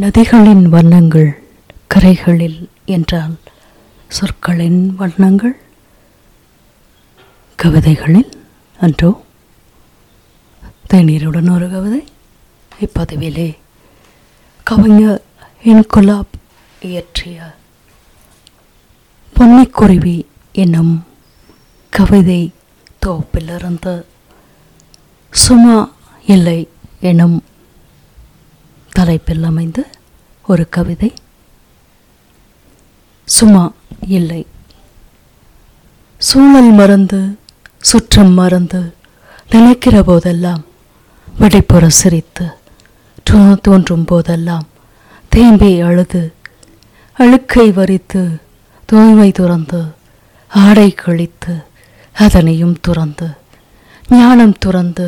நதிகளின் வண்ணங்கள் கரைகளில் என்றால் சொற்களின் வண்ணங்கள்? கவிதைகளில்? அன்றோ? தேநீருடன் ஒரு கவிதை. இப்பதிவிலே கவிஞர் இன்குலாப் இயற்றிய பொன்னிக்குருவி என்னும் கவிதை தொகுப்பிலிருந்து சுமா இல்லை எனும் தலைப்பில் அமைந்த ஒரு கவிதை. சும்மா இல்லை. சூழல் மறந்து சுற்றம் மறந்து நினைக்கிற போதெல்லாம் வெடிப்புற சிரித்து தோன்றும் போதெல்லாம் தேம்பி அழுது அழுக்கை வரித்து தூய்மை துறந்து ஆடை கழித்து அதனையும் துறந்து ஞானம் துறந்து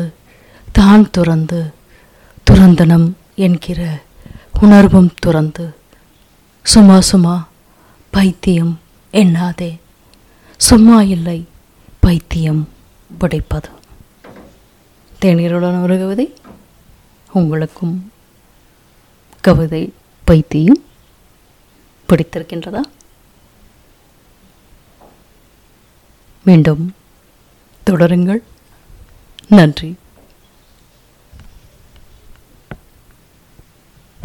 தான் துறந்து துறந்தனம் என்கிற உணர்வும் துறந்து சும்மா சும்மா பைத்தியம் எண்ணாதே. சும்மா இல்லை பைத்தியம் பிடிப்பது தேநீருடன் ஒரு கவிதை உங்களுக்கும் கவிதை பைத்தியம் பிடித்திருக்கின்றதா? மீண்டும் தொடருங்கள். நன்றி.